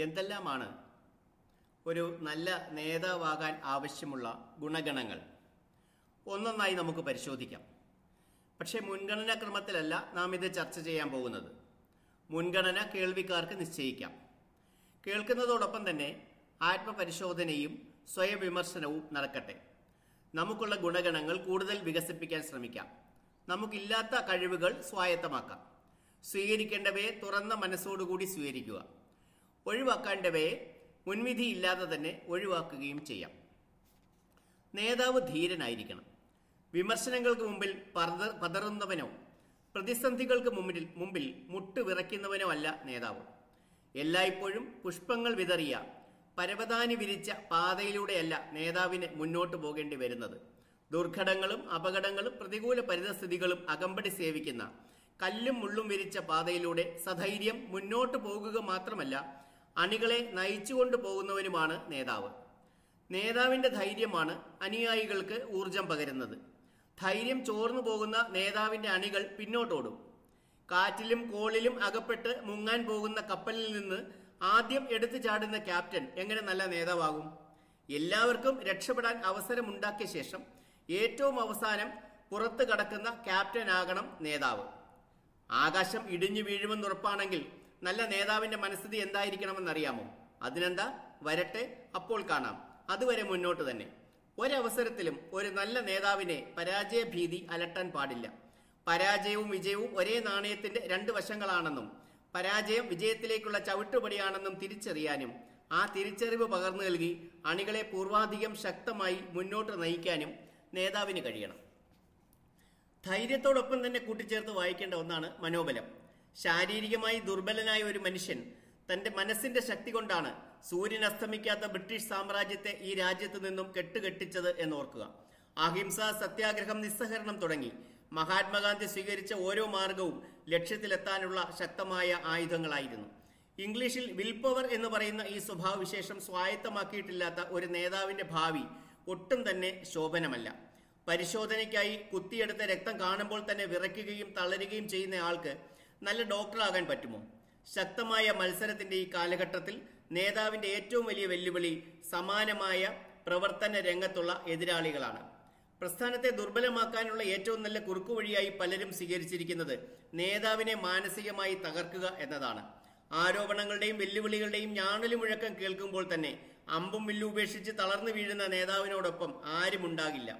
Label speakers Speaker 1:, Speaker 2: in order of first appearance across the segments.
Speaker 1: എന്തെല്ലാമാണ് ഒരു നല്ല നേതാവാകാൻ ആവശ്യമുള്ള ഗുണഗണങ്ങൾ? ഒന്നൊന്നായി നമുക്ക് പരിശോധിക്കാം. പക്ഷേ മുൻഗണനാ ക്രമത്തിലല്ല നാം ഇത് ചർച്ച ചെയ്യാൻ പോകുന്നത്. മുൻഗണന കേൾവിക്കാർക്ക് നിശ്ചയിക്കാം. കേൾക്കുന്നതോടൊപ്പം തന്നെ ആത്മപരിശോധനയും സ്വയവിമർശനവും നടക്കട്ടെ. നമുക്കുള്ള ഗുണഗണങ്ങൾ കൂടുതൽ വികസിപ്പിക്കാൻ ശ്രമിക്കാം. നമുക്കില്ലാത്ത കഴിവുകൾ സ്വായത്തമാക്കാം. സ്വീകരിക്കേണ്ടവയെ തുറന്ന മനസ്സോടുകൂടി സ്വീകരിക്കുക. ഒഴിവാക്കേണ്ടവയെ മുൻവിധിയില്ലാതെ തന്നെ ഒഴിവാക്കുകയും ചെയ്യാം. നേതാവ് ധീരനായിരിക്കണം. വിമർശനങ്ങൾക്ക് മുമ്പിൽ പതർ- പതറുന്നവനോ പ്രതിസന്ധികൾക്ക് മുമ്പിൽ മുമ്പിൽ മുട്ടുവിറയ്ക്കുന്നവനോ അല്ല നേതാവ്. എല്ലായ്പ്പോഴും പുഷ്പങ്ങൾ വിതറിയ പരവതാനി വിരിച്ച പാതയിലൂടെയല്ല നേതാവിന് മുന്നോട്ട് പോകേണ്ടി വരുന്നത്. ദുർഘടങ്ങളും അപകടങ്ങളും പ്രതികൂല പരിതസ്ഥിതികളും അകമ്പടി സേവിക്കുന്ന കല്ലും മുള്ളും വിരിച്ച പാതയിലൂടെ സധൈര്യം മുന്നോട്ട് പോകുക മാത്രമല്ല അണികളെ നയിച്ചുകൊണ്ട് പോകുന്നവനുമാണ് നേതാവ്. നേതാവിന്റെ ധൈര്യമാണ് അനുയായികൾക്ക് ഊർജം പകരുന്നത്. ധൈര്യം ചോർന്നു പോകുന്ന നേതാവിന്റെ അണികൾ പിന്നോട്ടോടും. കാറ്റിലും കോളിലും അകപ്പെട്ട് മുങ്ങാൻ പോകുന്ന കപ്പലിൽ നിന്ന് ആദ്യം എടുത്തു ചാടുന്ന ക്യാപ്റ്റൻ എങ്ങനെ നല്ല നേതാവാകും? എല്ലാവർക്കും രക്ഷപ്പെടാൻ അവസരമുണ്ടാക്കിയ ശേഷം ഏറ്റവും അവസാനം പുറത്തു കടക്കുന്ന ക്യാപ്റ്റൻ ക്യാപ്റ്റനാകണം നേതാവ്. ആകാശം ഇടിഞ്ഞു വീഴുമെന്ന് ഉറപ്പാണെങ്കിൽ നല്ല നേതാവിന്റെ മനസ്ഥിതി എന്തായിരിക്കണമെന്നറിയാമോ? അതിനെന്താ? വരട്ടെ അപ്പോൾ കാണാം. അതുവരെ മുന്നോട്ട് തന്നെ. ഒരവസരത്തിലും ഒരു നല്ല നേതാവിനെ പരാജയ ഭീതി അലട്ടാൻ പാടില്ല. പരാജയവും വിജയവും ഒരേ നാണയത്തിന്റെ രണ്ട് വശങ്ങളാണെന്നും പരാജയം വിജയത്തിലേക്കുള്ള ചവിട്ടുപടിയാണെന്നും തിരിച്ചറിയാനും ആ തിരിച്ചറിവ് പകർന്നു നൽകി അണികളെ പൂർവാധികം ശക്തമായി മുന്നോട്ട് നയിക്കാനും നേതാവിന് കഴിയണം. ധൈര്യത്തോടൊപ്പം തന്നെ കൂട്ടിച്ചേർത്ത് വായിക്കേണ്ട ഒന്നാണ് മനോബലം. ശാരീരികമായി ദുർബലനായ ഒരു മനുഷ്യൻ തന്റെ മനസ്സിന്റെ ശക്തി കൊണ്ടാണ് സൂര്യൻ അസ്തമിക്കാത്ത ബ്രിട്ടീഷ് സാമ്രാജ്യത്തെ ഈ രാജ്യത്ത് നിന്നും കെട്ടുകെട്ടിച്ചത് എന്നോർക്കുക. അഹിംസ സത്യാഗ്രഹം നിസ്സഹരണം തുടങ്ങി മഹാത്മാഗാന്ധി സ്വീകരിച്ച ഓരോ മാർഗവും ലക്ഷ്യത്തിലെത്താനുള്ള ശക്തമായ ആയുധങ്ങളായിരുന്നു. ഇംഗ്ലീഷിൽ വിൽ പവർ എന്ന് പറയുന്ന ഈ സ്വഭാവവിശേഷം സ്വായത്തമാക്കിയിട്ടില്ലാത്ത ഒരു നേതാവിന്റെ ഭാവി ഒട്ടും തന്നെ ശോഭനമല്ല. പരിശോധനയ്ക്കായി കുത്തിയെടുത്ത രക്തം കാണുമ്പോൾ തന്നെ വിറയ്ക്കുകയും തളരുകയും ചെയ്യുന്ന ആൾക്ക് നല്ല ഡോക്ടറാകാൻ പറ്റുമോ? ശക്തമായ മത്സരത്തിന്റെ ഈ കാലഘട്ടത്തിൽ നേതാവിന്റെ ഏറ്റവും വലിയ വെല്ലുവിളി സമാനമായ പ്രവർത്തന രംഗത്തുള്ള എതിരാളികളാണ്. പ്രസ്ഥാനത്തെ ദുർബലമാക്കാനുള്ള ഏറ്റവും നല്ല കുറുക്കുവഴിയായി പലരും സ്വീകരിച്ചിരിക്കുന്നത് നേതാവിനെ മാനസികമായി തകർക്കുക എന്നതാണ്. ആരോപണങ്ങളുടെയും വെല്ലുവിളികളുടെയും ഞാണലി മുഴക്കം കേൾക്കുമ്പോൾ തന്നെ അമ്പും വില്ലും ഉപേക്ഷിച്ച് തളർന്നു വീഴുന്ന നേതാവിനോടൊപ്പം ആരുമുണ്ടാകില്ല.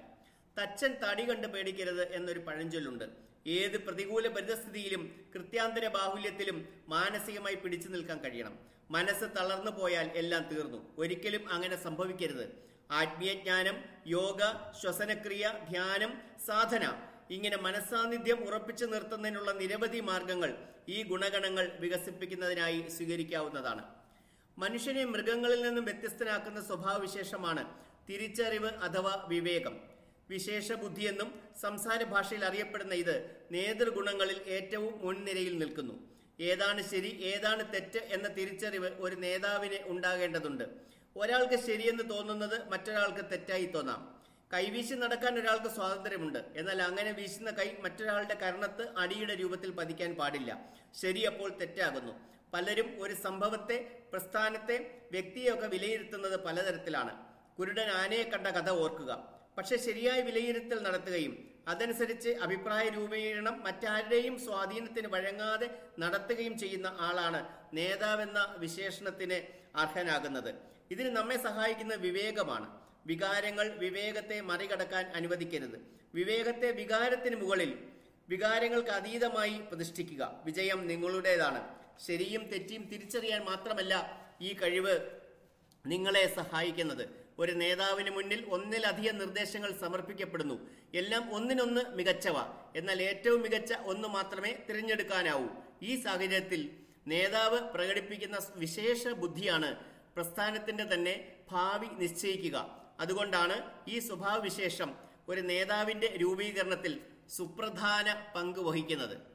Speaker 1: തച്ചൻ തടി കണ്ട് പേടിക്കരുത് എന്നൊരു പഴഞ്ചൊല്ലുണ്ട്. ഏത് പ്രതികൂല പരിതസ്ഥിതിയിലും കൃത്യാന്തര ബാഹുല്യത്തിലും മാനസികമായി പിടിച്ചു നിൽക്കാൻ കഴിയണം. മനസ്സ് തളർന്നു പോയാൽ എല്ലാം തീർന്നു. ഒരിക്കലും അങ്ങനെ സംഭവിക്കരുത്. ആത്മീയജ്ഞാനം യോഗ ശ്വസനക്രിയ ധ്യാനം സാധന ഇങ്ങനെ മനസ്സാന്നിധ്യം ഉറപ്പിച്ചു നിർത്തുന്നതിനുള്ള നിരവധി മാർഗങ്ങൾ ഈ ഗുണഗണങ്ങൾ വികസിപ്പിക്കുന്നതിനായി സ്വീകരിക്കാവുന്നതാണ്. മനുഷ്യനെ മൃഗങ്ങളിൽ നിന്നും വ്യത്യസ്തനാക്കുന്ന സ്വഭാവവിശേഷമാണ് തിരിച്ചറിവ് അഥവാ വിവേകം. വിശേഷ ബുദ്ധിയെന്നും സംസാര ഭാഷയിൽ അറിയപ്പെടുന്ന ഇത് നേതൃഗുണങ്ങളിൽ ഏറ്റവും മുൻനിരയിൽ നിൽക്കുന്നു. ഏതാണ് ശരി ഏതാണ് തെറ്റ് എന്ന തിരിച്ചറിവ് ഒരു നേതാവിന് ഉണ്ടാകേണ്ടതുണ്ട്. ഒരാൾക്ക് ശരിയെന്ന് തോന്നുന്നത് മറ്റൊരാൾക്ക് തെറ്റായി തോന്നാം. കൈവീശി നടക്കാൻ ഒരാൾക്ക് സ്വാതന്ത്ര്യമുണ്ട്. എന്നാൽ അങ്ങനെ വീശുന്ന കൈ മറ്റൊരാളുടെ കരണത്ത് അടിയുടെ രൂപത്തിൽ പതിക്കാൻ പാടില്ല. ശരിയപ്പോൾ തെറ്റാകുന്നു. പലരും ഒരു സംഭവത്തെ പ്രസ്ഥാനത്തെ വ്യക്തിയൊക്കെ വിലയിരുത്തുന്നത് പലതരത്തിലാണ്. കുരുടൻ ആനയെ കണ്ട കഥ ഓർക്കുക. പക്ഷെ ശരിയായ വിലയിരുത്തൽ നടത്തുകയും അതനുസരിച്ച് അഭിപ്രായ രൂപീകരണം മറ്റാരുടെയും സ്വാധീനത്തിന് വഴങ്ങാതെ നടത്തുകയും ചെയ്യുന്ന ആളാണ് നേതാവെന്ന വിശേഷണത്തിന് അർഹനാകുന്നത്. ഇതിന് നമ്മെ സഹായിക്കുന്ന വിവേകമാണ്. വികാരങ്ങൾ വിവേകത്തെ മറികടക്കാൻ അനുവദിക്കരുത്. വിവേകത്തെ വികാരത്തിന് മുകളിൽ വികാരങ്ങൾക്ക് അതീതമായി പ്രതിഷ്ഠിക്കുക. വിജയം നിങ്ങളുടേതാണ്. ശരിയും തെറ്റിയും തിരിച്ചറിയാൻ മാത്രമല്ല ഈ കഴിവ് നിങ്ങളെ സഹായിക്കുന്നത്. ഒരു നേതാവിന് മുന്നിൽ ഒന്നിലധികം നിർദ്ദേശങ്ങൾ സമർപ്പിക്കപ്പെടുന്നു. എല്ലാം ഒന്നിനൊന്ന് മികച്ചവ. എന്നാൽ ഏറ്റവും മികച്ച ഒന്ന് മാത്രമേ തിരഞ്ഞെടുക്കാനാവൂ. ഈ സാഹചര്യത്തിൽ നേതാവ് പ്രകടിപ്പിക്കുന്ന വിശേഷ ബുദ്ധിയാണ് പ്രസ്ഥാനത്തിന്റെ തന്നെ ഭാവി നിശ്ചയിക്കുക. അതുകൊണ്ടാണ് ഈ സ്വഭാവവിശേഷം ഒരു നേതാവിന്റെ രൂപീകരണത്തിൽ സുപ്രധാന പങ്ക് വഹിക്കുന്നത്.